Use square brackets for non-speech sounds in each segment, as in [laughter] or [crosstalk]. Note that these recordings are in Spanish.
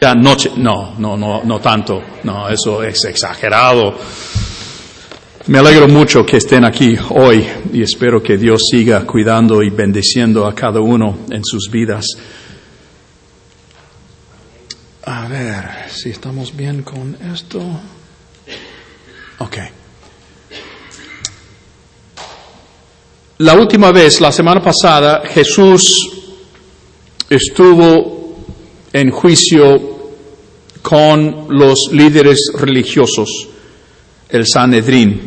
Ya noche, no, no, no, no tanto, no, eso es exagerado. Me alegro mucho que estén aquí hoy y espero que Dios siga cuidando y bendiciendo a cada uno en sus vidas. A ver si estamos bien con esto. Ok. La última vez, la semana pasada, Jesús estuvo en juicio con los líderes religiosos, el Sanedrín.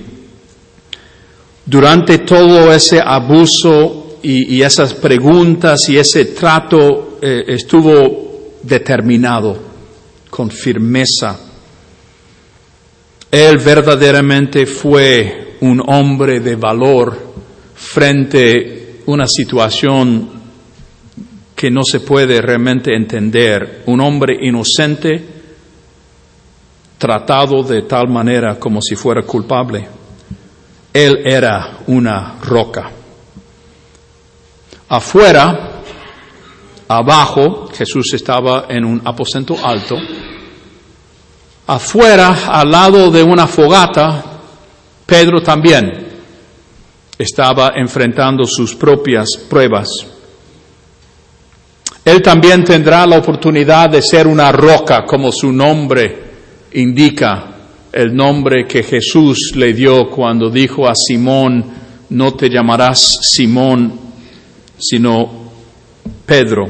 Durante todo ese abuso y, esas preguntas y ese trato eh, estuvo determinado, con firmeza. Él verdaderamente fue un hombre de valor frente a una situación que no se puede realmente entender. Un hombre inocente tratado de tal manera como si fuera culpable. Él era una roca. Afuera, abajo, Jesús estaba en un aposento alto. Afuera, al lado de una fogata, Pedro también estaba enfrentando sus propias pruebas. Él también tendrá la oportunidad de ser una roca, como su nombre indica, el nombre que Jesús le dio cuando dijo a Simón, no te llamarás Simón, sino Pedro,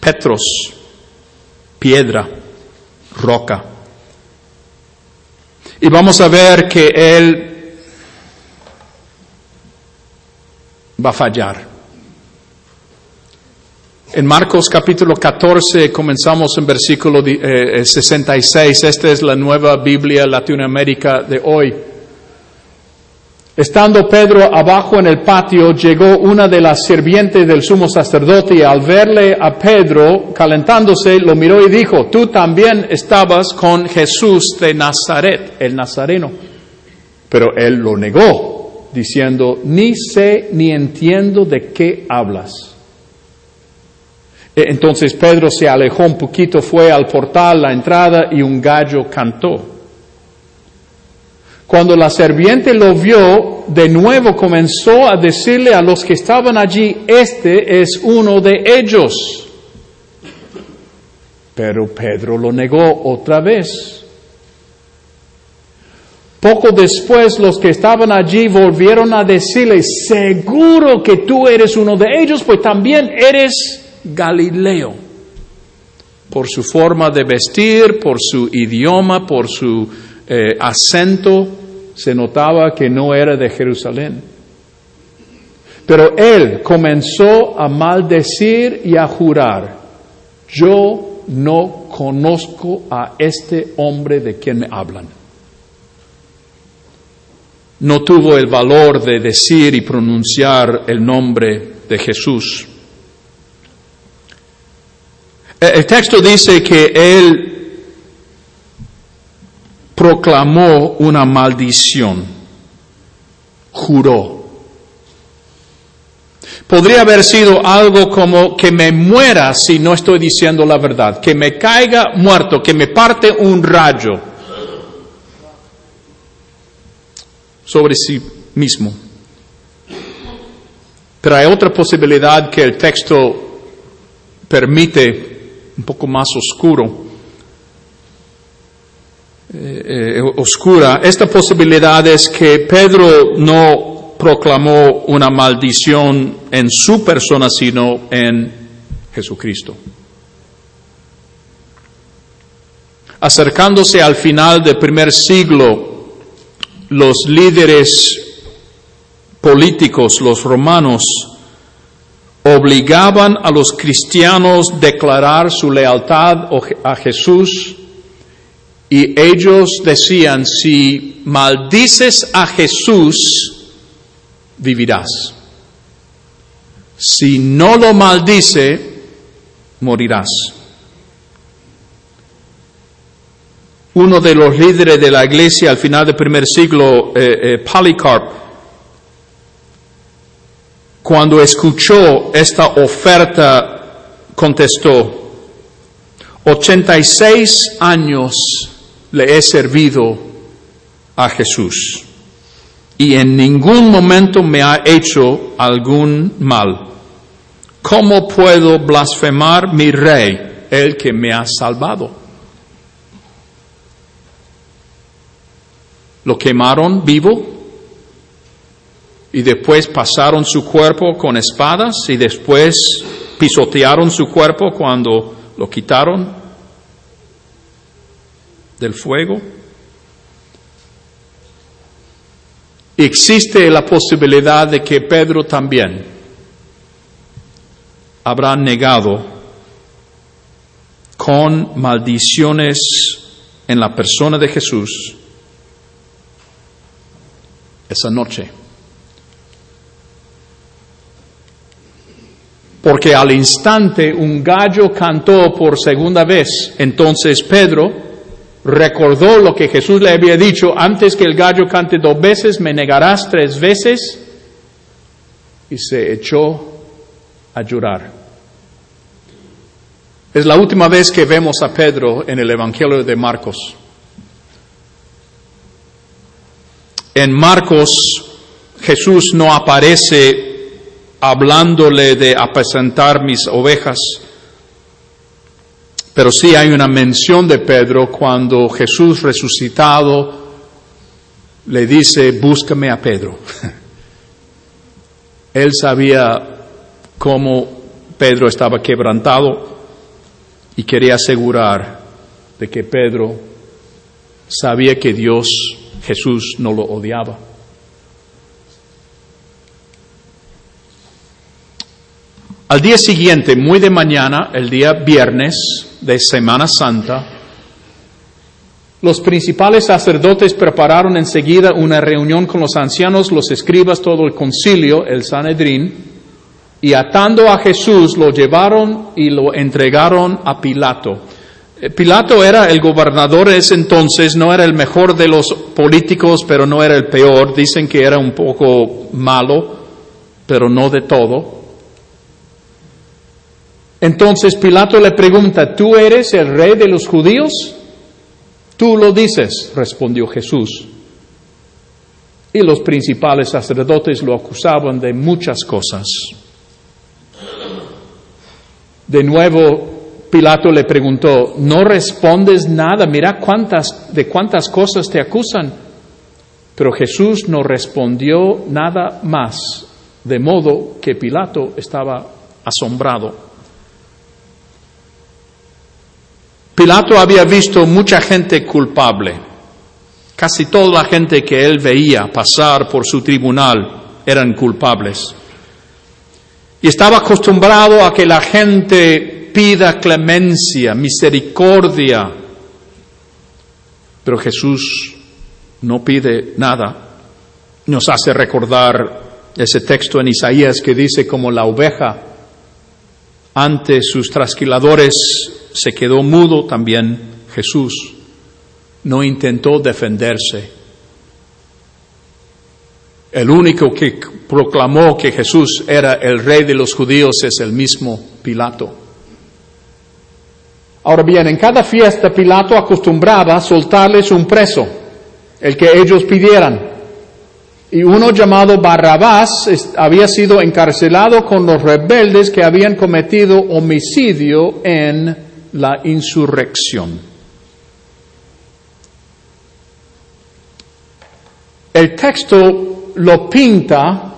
Petros, piedra, roca. Y vamos a ver que Él va a fallar. En Marcos capítulo 14 comenzamos en versículo 66. Eh, Esta es la nueva Biblia Latinoamérica de hoy. Estando Pedro abajo en el patio, llegó una de las sirvientes del sumo sacerdote y al verle a Pedro calentándose, lo miró y dijo, tú también estabas con Jesús de Nazaret, el Nazareno. Pero él lo negó, diciendo, ni sé ni entiendo de qué hablas. E entonces Pedro se alejó un poquito, fue al portal, la entrada, y un gallo cantó. Cuando la serviente lo vio, de nuevo comenzó a decirle a los que estaban allí, este es uno de ellos. Pero Pedro lo negó otra vez. Poco después los que estaban allí volvieron a decirle, seguro que tú eres uno de ellos, pues también eres Galileo, por su forma de vestir, por su idioma, por su eh, acento, se notaba que no era de Jerusalén. Pero él comenzó a maldecir y a jurar, yo no conozco a este hombre de quien me hablan. No tuvo el valor de decir y pronunciar el nombre de Jesús. Eh, el texto dice que él proclamó una maldición, juró. Podría haber sido algo como que me muera si no estoy diciendo la verdad, que me caiga muerto, que me parte un rayo sobre sí mismo. Pero hay otra posibilidad que el texto permite un poco más oscuro, eh, eh, oscura. Esta posibilidad es que Pedro no proclamó una maldición en su persona, sino en Jesucristo. Acercándose al final del primer siglo, los líderes políticos, los romanos, obligaban a los cristianos a declarar su lealtad a Jesús y ellos decían, si maldices a Jesús, vivirás. Si no lo maldice, morirás. Uno de los líderes de la iglesia al final del primer siglo, eh, eh Polycarp, cuando escuchó esta oferta, contestó, 86 años le he servido a Jesús y en ningún momento me ha hecho algún mal. ¿Cómo puedo blasfemar mi rey, el que me ha salvado? Lo quemaron vivo y después pasaron su cuerpo con espadas y después pisotearon su cuerpo cuando lo quitaron del fuego. Existe la posibilidad de que Pedro también habrá negado con maldiciones en la persona de Jesús esa noche. Porque al instante un gallo cantó por segunda vez, entonces Pedro recordó lo que Jesús le había dicho, antes que el gallo cante dos veces, me negarás tres veces, y se echó a llorar. Es la última vez que vemos a Pedro en el Evangelio de Marcos. En Marcos Jesús no aparece hablándole de apacentar mis ovejas, pero sí hay una mención de Pedro cuando Jesús resucitado le dice, búscame a Pedro. [laughs] Él sabía cómo Pedro estaba quebrantado y quería asegurar de que Pedro sabía que Dios, Jesús, no lo odiaba. Al día siguiente, muy de mañana, el día viernes, de Semana Santa, los principales sacerdotes prepararon enseguida una reunión con los ancianos, los escribas, todo el concilio, el Sanedrín, y atando a Jesús lo llevaron y lo entregaron a Pilato. Eh, Pilato era el gobernador ese entonces, no era el mejor de los políticos, pero no era el peor. Dicen que era un poco malo, pero no de todo. Entonces Pilato le pregunta, ¿tú eres el rey de los judíos? Tú lo dices, respondió Jesús. Y los principales sacerdotes lo acusaban de muchas cosas. De nuevo, Pilato le preguntó, ¿no respondes nada? Mira cuántas, de cuántas cosas te acusan. Pero Jesús no respondió nada más, de modo que Pilato estaba asombrado. Pilato había visto mucha gente culpable. Casi toda la gente que él veía pasar por su tribunal eran culpables. Y estaba acostumbrado a que la gente pida clemencia, misericordia. Pero Jesús no pide nada. Nos hace recordar ese texto en Isaías que dice como la oveja ante sus trasquiladores se quedó mudo también Jesús. No intentó defenderse. El único que proclamó que Jesús era el rey de los judíos es el mismo Pilato. Ahora bien, en cada fiesta Pilato acostumbraba soltarles un preso, el que ellos pidieran. Y uno llamado Barrabás había sido encarcelado con los rebeldes que habían cometido homicidio en la insurrección. El texto lo pinta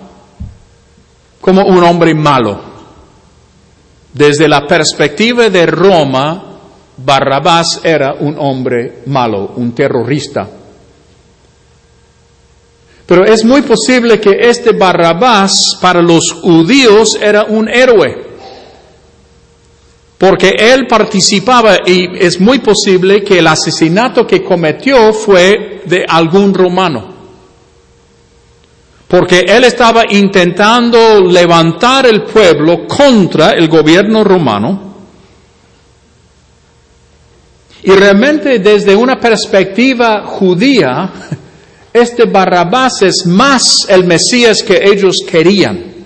como un hombre malo. Desde la perspectiva de Roma, Barrabás era un hombre malo, un terrorista. Pero es muy posible que este Barrabás para los judíos era un héroe porque él participaba y es muy posible que el asesinato que cometió fue de algún romano. Porque él estaba intentando levantar el pueblo contra el gobierno romano. Y realmente desde una perspectiva judía, [laughs] este Barrabás es más el Mesías que ellos querían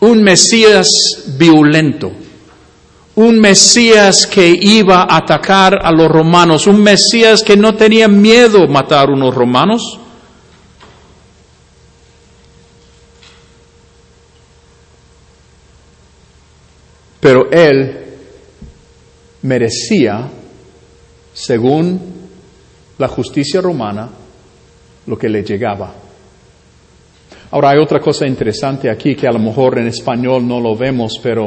un Mesías violento, un Mesías que iba a atacar a los romanos, un Mesías que no tenía miedo matar a unos romanos. Pero él merecía, según la justicia romana, lo que le llegaba. Ahora hay otra cosa interesante aquí que a lo mejor en español no lo vemos, pero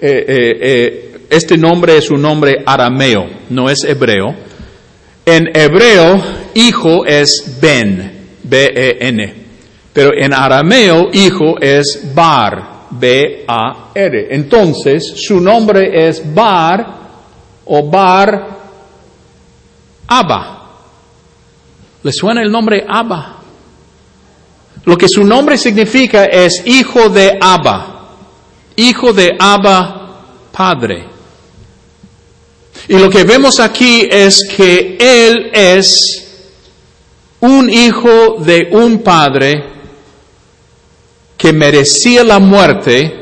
eh, eh, eh, este nombre es un nombre arameo, no es hebreo. En hebreo, hijo es Ben, B-E-N, pero en arameo, hijo es Bar, B-A-R. Entonces, su nombre es Bar o Bar Abba. ¿Le suena el nombre Abba? Lo que su nombre significa es hijo de Abba, hijo de Abba Padre. Y lo que vemos aquí es que Él es un hijo de un padre que merecía la muerte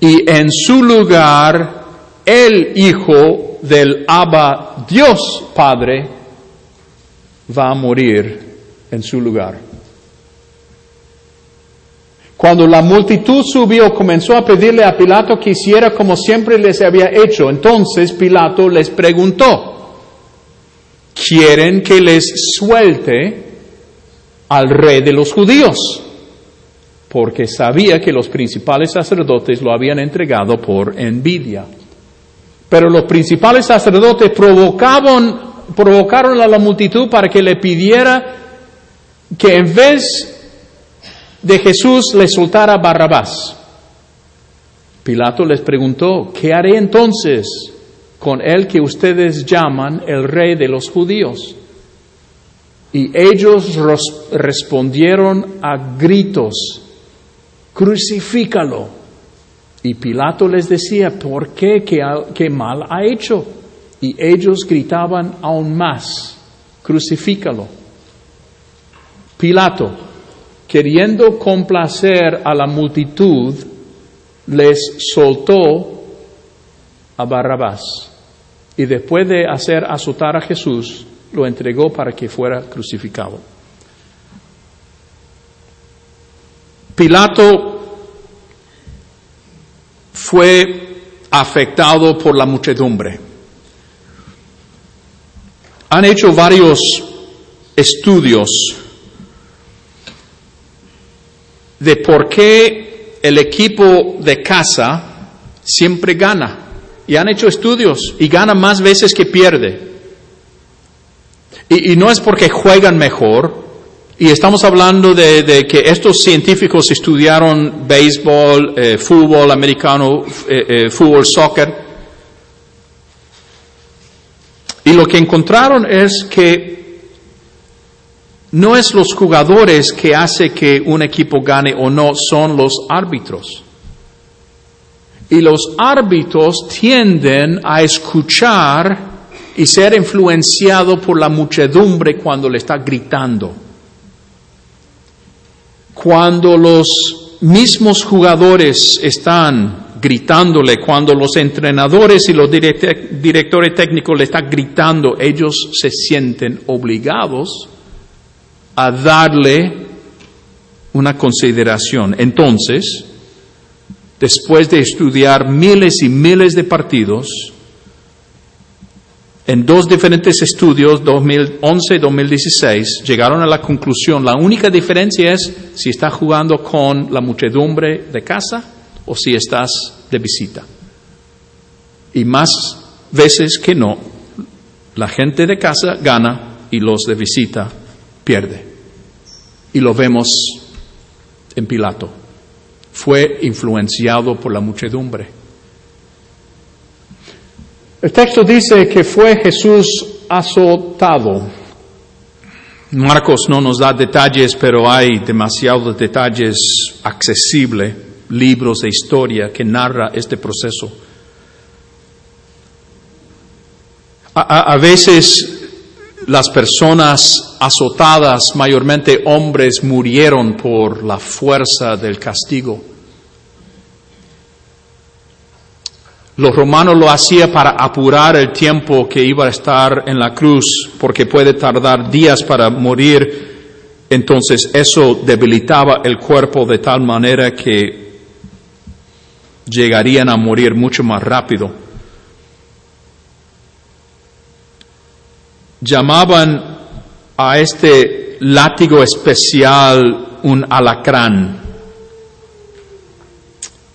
y en su lugar el hijo del Abba Dios Padre va a morir en su lugar. Cuando la multitud subió, comenzó a pedirle a Pilato que hiciera como siempre les había hecho. Entonces Pilato les preguntó, ¿quieren que les suelte al rey de los judíos? Porque sabía que los principales sacerdotes lo habían entregado por envidia. Pero los principales sacerdotes provocaron, provocaron a la multitud para que le pidiera que en vez de Jesús le soltara Barrabás. Pilato les preguntó, ¿qué haré entonces con el que ustedes llaman el rey de los judíos? Y ellos respondieron a gritos, crucifícalo. Y Pilato les decía, ¿por qué? ¿Qué, qué mal ha hecho? Y ellos gritaban aún más, crucifícalo. Pilato, queriendo complacer a la multitud, les soltó a Barrabás. Y después de hacer azotar a Jesús, lo entregó para que fuera crucificado. Pilato fue afectado por la muchedumbre. Han hecho varios estudios de por qué el equipo de casa siempre gana. Y han hecho estudios y gana más veces que pierde. Y, no es porque juegan mejor, y estamos hablando de, que estos científicos estudiaron béisbol, eh, fútbol americano, eh, eh, fútbol, soccer. Y lo que encontraron es que no es los jugadores que hace que un equipo gane o no, son los árbitros. Y los árbitros tienden a escuchar y ser influenciado por la muchedumbre cuando le está gritando. Cuando los mismos jugadores están gritándole, cuando los entrenadores y los directores técnicos le están gritando, ellos se sienten obligados a darle una consideración. Entonces, después de estudiar miles y miles de partidos, en dos diferentes estudios, 2011 y 2016, llegaron a la conclusión, la única diferencia es si estás jugando con la muchedumbre de casa o si estás de visita. Y más veces que no, la gente de casa gana y los de visita pierde. Y lo vemos en Pilato. Fue influenciado por la muchedumbre. El texto dice que fue Jesús azotado. Marcos no nos da detalles, pero hay demasiados detalles accesibles, libros de historia que narra este proceso. A, a veces las personas azotadas, mayormente hombres, murieron por la fuerza del castigo. Los romanos lo hacían para apurar el tiempo que iba a estar en la cruz, porque puede tardar días para morir. Entonces eso debilitaba el cuerpo de tal manera que llegarían a morir mucho más rápido. Llamaban a este látigo especial un alacrán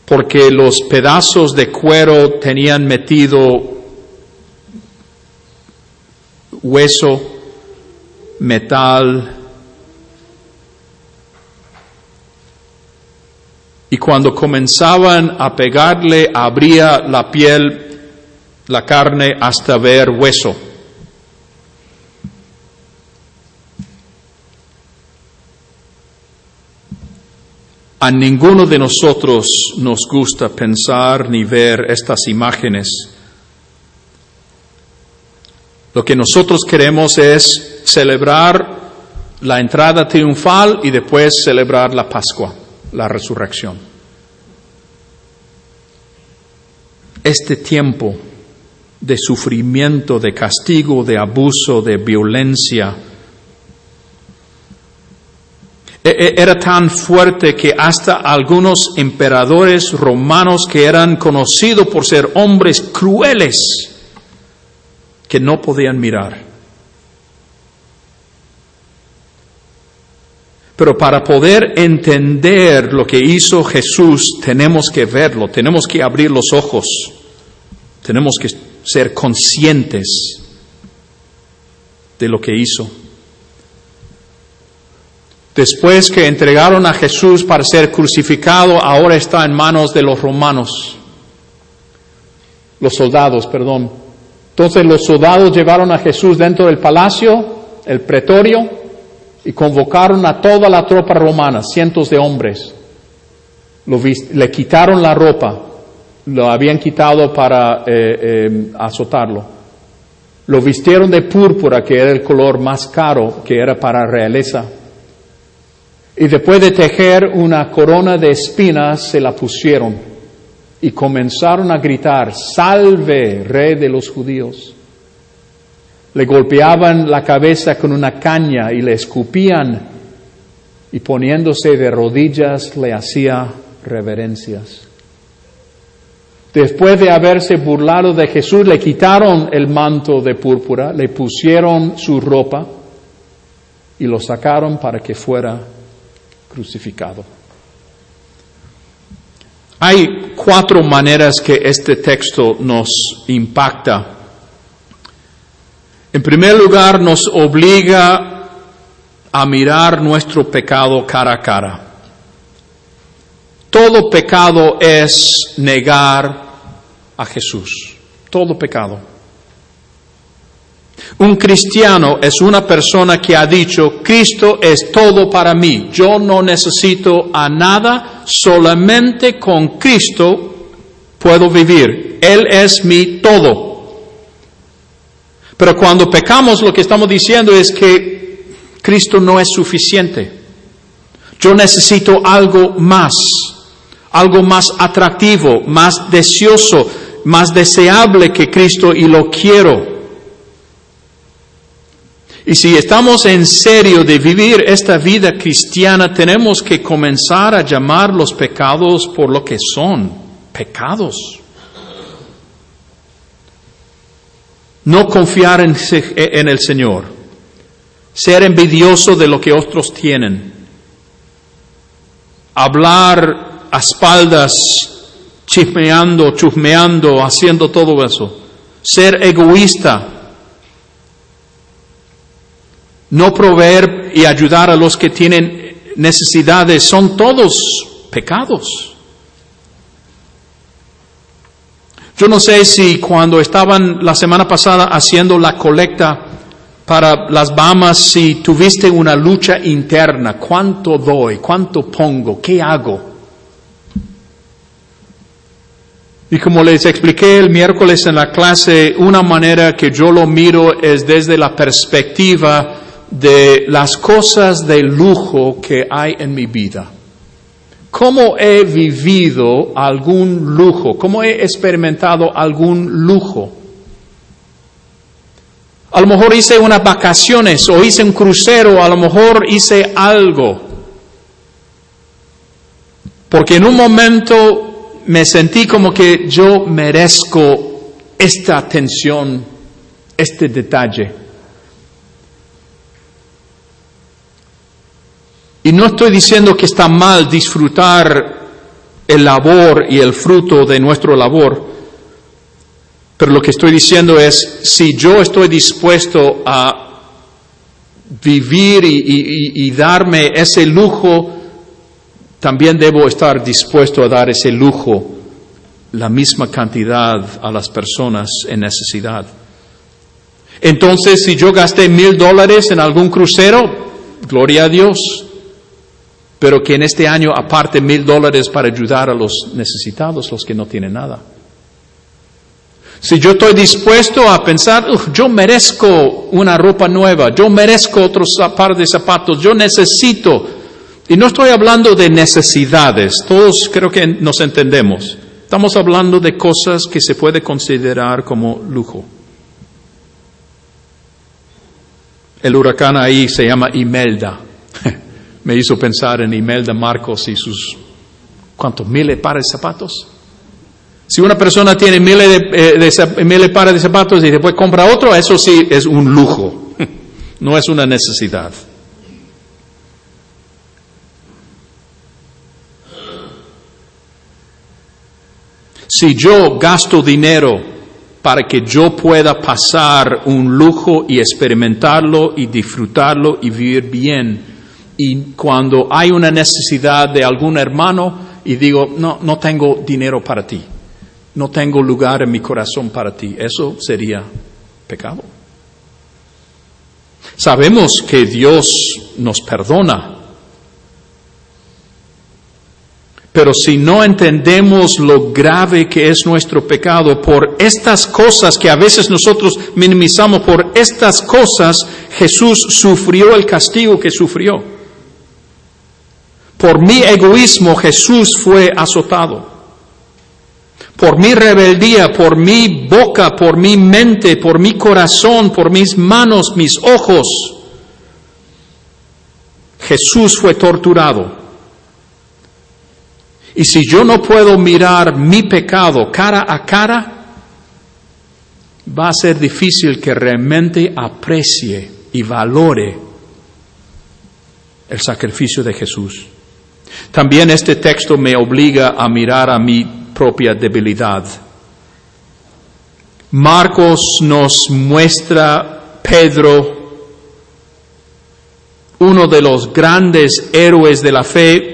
porque los pedazos de cuero tenían metido hueso, metal, y cuando comenzaban a pegarle abría la piel, la carne hasta ver hueso. A ninguno de nosotros nos gusta pensar ni ver estas imágenes. Lo que nosotros queremos es celebrar la entrada triunfal y después celebrar la Pascua, la resurrección. Este tiempo de sufrimiento, de castigo, de abuso, de violencia, era tan fuerte que hasta algunos emperadores romanos que eran conocidos por ser hombres crueles, que no podían mirar. Pero para poder entender lo que hizo Jesús, tenemos que verlo, tenemos que abrir los ojos, tenemos que ser conscientes de lo que hizo. Después que entregaron a Jesús para ser crucificado, ahora está en manos de los romanos, los soldados, perdón. Entonces los soldados llevaron a Jesús dentro del palacio, el pretorio, y convocaron a toda la tropa romana, cientos de hombres. le quitaron la ropa, lo habían quitado para eh, eh, azotarlo. Lo vistieron de púrpura, que era el color más caro, que era para realeza y después de tejer una corona de espinas, se la pusieron y comenzaron a gritar, salve, rey de los judíos. Le golpeaban la cabeza con una caña y le escupían y poniéndose de rodillas le hacía reverencias. Después de haberse burlado de Jesús, le quitaron el manto de púrpura, le pusieron su ropa y lo sacaron para que fuera crucificado. Hay cuatro maneras que este texto nos impacta. En primer lugar, nos obliga a mirar nuestro pecado cara a cara. Todo pecado es negar a Jesús. Todo pecado. Un cristiano es una persona que ha dicho, Cristo es todo para mí, yo no necesito a nada, solamente con Cristo puedo vivir, Él es mi todo. Pero cuando pecamos lo que estamos diciendo es que Cristo no es suficiente. Yo necesito algo más, algo más atractivo, más deseoso, más deseable que Cristo y lo quiero. Y si estamos en serio de vivir esta vida cristiana, tenemos que comenzar a llamar los pecados por lo que son, pecados. No confiar en, en el Señor, ser envidioso de lo que otros tienen, hablar a espaldas, chismeando, chusmeando, haciendo todo eso, ser egoísta, no proveer y ayudar a los que tienen necesidades, son todos pecados. Yo no sé si cuando estaban la semana pasada haciendo la colecta para las Bahamas, si tuviste una lucha interna, cuánto doy, cuánto pongo, qué hago. Y como les expliqué el miércoles en la clase, una manera que yo lo miro es desde la perspectiva de las cosas de lujo que hay en mi vida. ¿Cómo he vivido algún lujo? ¿Cómo he experimentado algún lujo? A lo mejor hice unas vacaciones o hice un crucero, a lo mejor hice algo. Porque en un momento me sentí como que yo merezco esta atención, este detalle. Y no estoy diciendo que está mal disfrutar el labor y el fruto de nuestro labor, pero lo que estoy diciendo es, si yo estoy dispuesto a vivir y, darme ese lujo, también debo estar dispuesto a dar ese lujo, la misma cantidad a las personas en necesidad. Entonces, si yo gasté mil dólares en algún crucero, gloria a Dios, pero que en este año aparte mil dólares para ayudar a los necesitados, los que no tienen nada. Si yo estoy dispuesto a pensar, yo merezco una ropa nueva, yo merezco otro par de zapatos, yo necesito, y no estoy hablando de necesidades, todos creo que nos entendemos, estamos hablando de cosas que se puede considerar como lujo. El huracán ahí se llama Imelda me hizo pensar en Imelda Marcos y sus, ¿cuántos? Miles pares de zapatos. Si una persona tiene miles de, eh, de, pares de zapatos y después compra otro, eso sí es un lujo, [laughs] no es una necesidad. Si yo gasto dinero para que yo pueda pasar un lujo y experimentarlo y disfrutarlo y vivir bien, y cuando hay una necesidad de algún hermano y digo, no, no tengo dinero para ti, no tengo lugar en mi corazón para ti, eso sería pecado. Sabemos que Dios nos perdona, pero si no entendemos lo grave que es nuestro pecado por estas cosas que a veces nosotros minimizamos, por estas cosas Jesús sufrió el castigo que sufrió. Por mi egoísmo Jesús fue azotado. Por mi rebeldía, por mi boca, por mi mente, por mi corazón, por mis manos, mis ojos, Jesús fue torturado. Y si yo no puedo mirar mi pecado cara a cara, va a ser difícil que realmente aprecie y valore el sacrificio de Jesús. También este texto me obliga a mirar a mi propia debilidad. Marcos nos muestra Pedro, uno de los grandes héroes de la fe.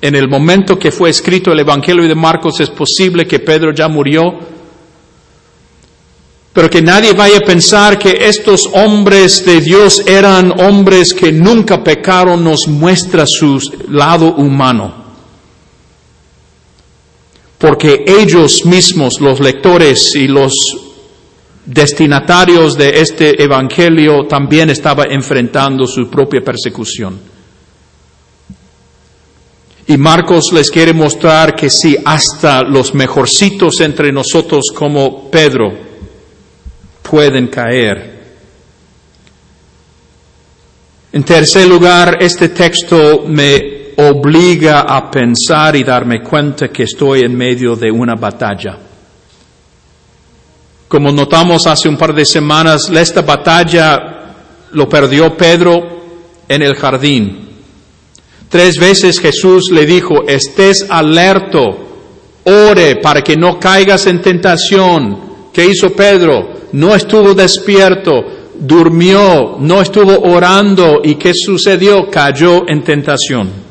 En el momento que fue escrito el Evangelio de Marcos es posible que Pedro ya murió pero que nadie vaya a pensar que estos hombres de Dios eran hombres que nunca pecaron, nos muestra su lado humano. Porque ellos mismos, los lectores y los destinatarios de este Evangelio, también estaban enfrentando su propia persecución. Y Marcos les quiere mostrar que sí, hasta los mejorcitos entre nosotros como Pedro, pueden caer. En tercer lugar, este texto me obliga a pensar y darme cuenta que estoy en medio de una batalla. Como notamos hace un par de semanas, esta batalla lo perdió Pedro en el jardín. Tres veces Jesús le dijo, estés alerto, ore para que no caigas en tentación. ¿Qué hizo Pedro? No estuvo despierto, durmió, no estuvo orando y ¿qué sucedió? Cayó en tentación.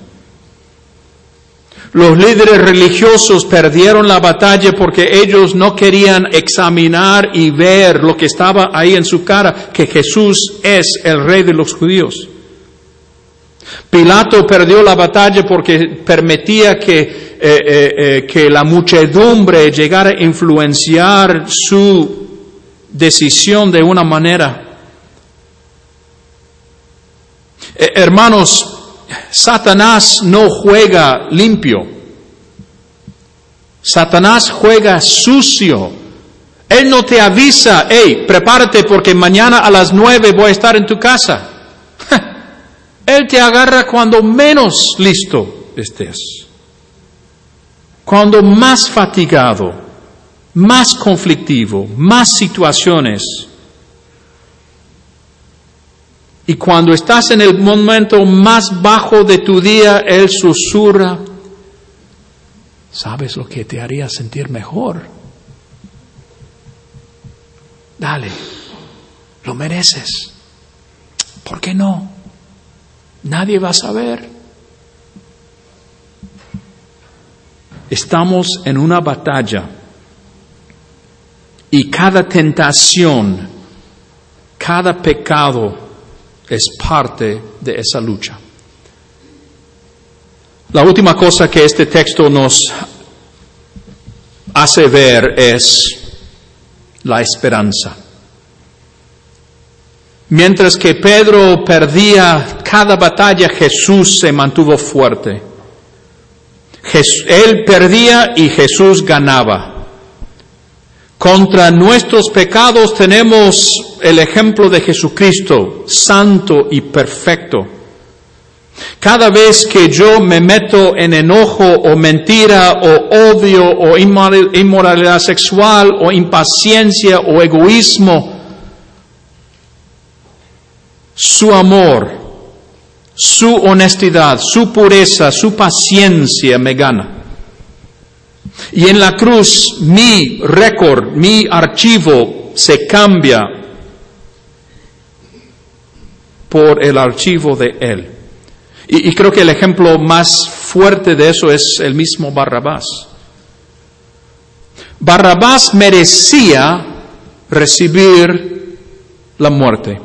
Los líderes religiosos perdieron la batalla porque ellos no querían examinar y ver lo que estaba ahí en su cara, que Jesús es el rey de los judíos. Pilato perdió la batalla porque permitía que, eh, eh, eh, que la muchedumbre llegara a influenciar su decisión de una manera. Eh, hermanos, Satanás no juega limpio. Satanás juega sucio. Él no te avisa, hey, prepárate porque mañana a las nueve voy a estar en tu casa. [laughs] Él te agarra cuando menos listo estés. Cuando más fatigado, más conflictivo, más situaciones. Y cuando estás en el momento más bajo de tu día, Él susurra, ¿sabes lo que te haría sentir mejor? Dale, lo mereces. ¿Por qué no? Nadie va a saber. Estamos en una batalla y cada tentación, cada pecado es parte de esa lucha. La última cosa que este texto nos hace ver es la esperanza. Mientras que Pedro perdía cada batalla, Jesús se mantuvo fuerte. Él perdía y Jesús ganaba. Contra nuestros pecados tenemos el ejemplo de Jesucristo, santo y perfecto. Cada vez que yo me meto en enojo o mentira o odio o inmoralidad sexual o impaciencia o egoísmo, su amor, su honestidad, su pureza, su paciencia me gana. Y en la cruz mi récord, mi archivo se cambia por el archivo de Él. Y, creo que el ejemplo más fuerte de eso es el mismo Barrabás. Barrabás merecía recibir la muerte.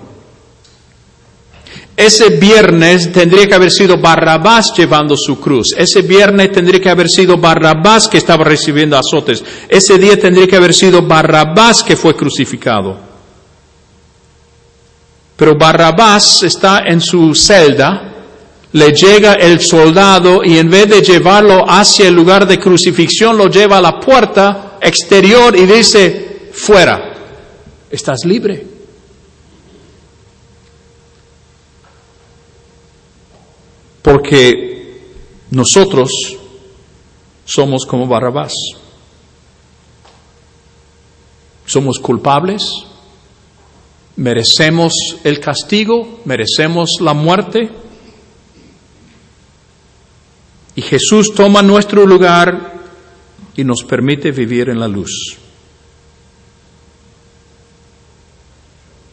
Ese viernes tendría que haber sido Barrabás llevando su cruz. Ese viernes tendría que haber sido Barrabás que estaba recibiendo azotes. Ese día tendría que haber sido Barrabás que fue crucificado. Pero Barrabás está en su celda, le llega el soldado y en vez de llevarlo hacia el lugar de crucifixión, lo lleva a la puerta exterior y dice, fuera, estás libre. Porque nosotros somos como Barrabás. Somos culpables, merecemos el castigo, merecemos la muerte. Y Jesús toma nuestro lugar y nos permite vivir en la luz.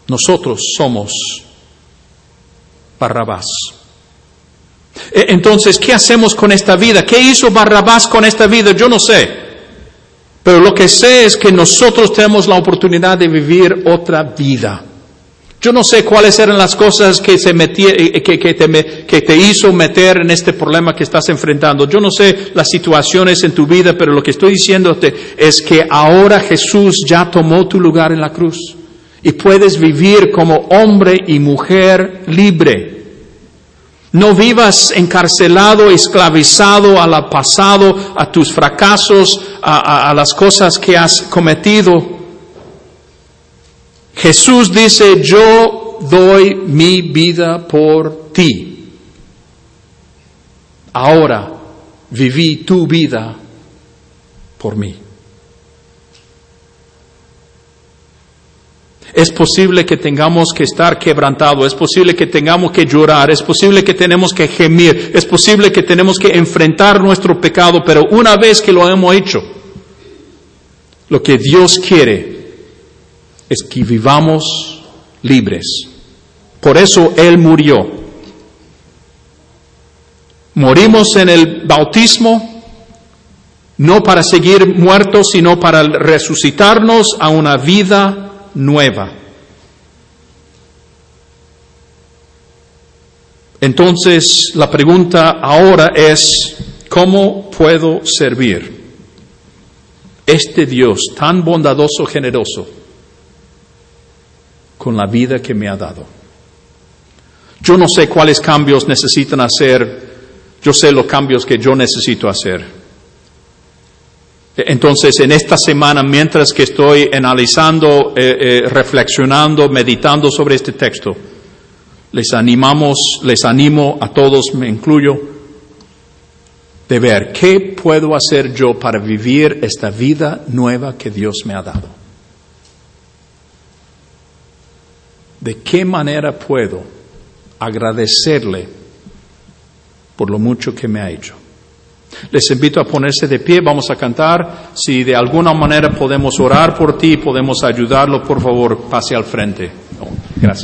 Nosotros somos Barrabás. E, entonces, ¿qué hacemos con esta vida? ¿Qué hizo Barrabás con esta vida? Yo no sé. Pero lo que sé es que nosotros tenemos la oportunidad de vivir otra vida. Yo no sé cuáles eran las cosas que, se eh, eh, que, te, que te hizo meter en este problema que estás enfrentando. Yo no sé las situaciones en tu vida, pero lo que estoy diciéndote es que ahora Jesús ya tomó tu lugar en la cruz y puedes vivir como hombre y mujer libre. No vivas encarcelado, esclavizado al pasado, a tus fracasos, a, las cosas que has cometido. Jesús dice, yo doy mi vida por ti. Ahora viví tu vida por mí. Es posible que tengamos que estar quebrantados, es posible que tengamos que llorar, es posible que tenemos que gemir, es posible que tenemos que enfrentar nuestro pecado, pero una vez que lo hemos hecho, lo que Dios quiere es que vivamos libres. Por eso Él murió. Morimos en el bautismo no para seguir muertos, sino para resucitarnos a una vida nueva. Entonces, la pregunta ahora es, ¿cómo puedo servir este Dios tan bondadoso, generoso, con la vida que me ha dado? Yo no sé cuáles cambios necesitan hacer, yo sé los cambios que yo necesito hacer. Entonces, en esta semana, mientras que estoy analizando, eh, eh, reflexionando, meditando sobre este texto, les animamos, les animo a todos, me incluyo, de ver qué puedo hacer yo para vivir esta vida nueva que Dios me ha dado. ¿De qué manera puedo agradecerle por lo mucho que me ha hecho? Les invito a ponerse de pie, vamos a cantar. Si de alguna manera podemos orar por ti, podemos ayudarlo, por favor, pase al frente.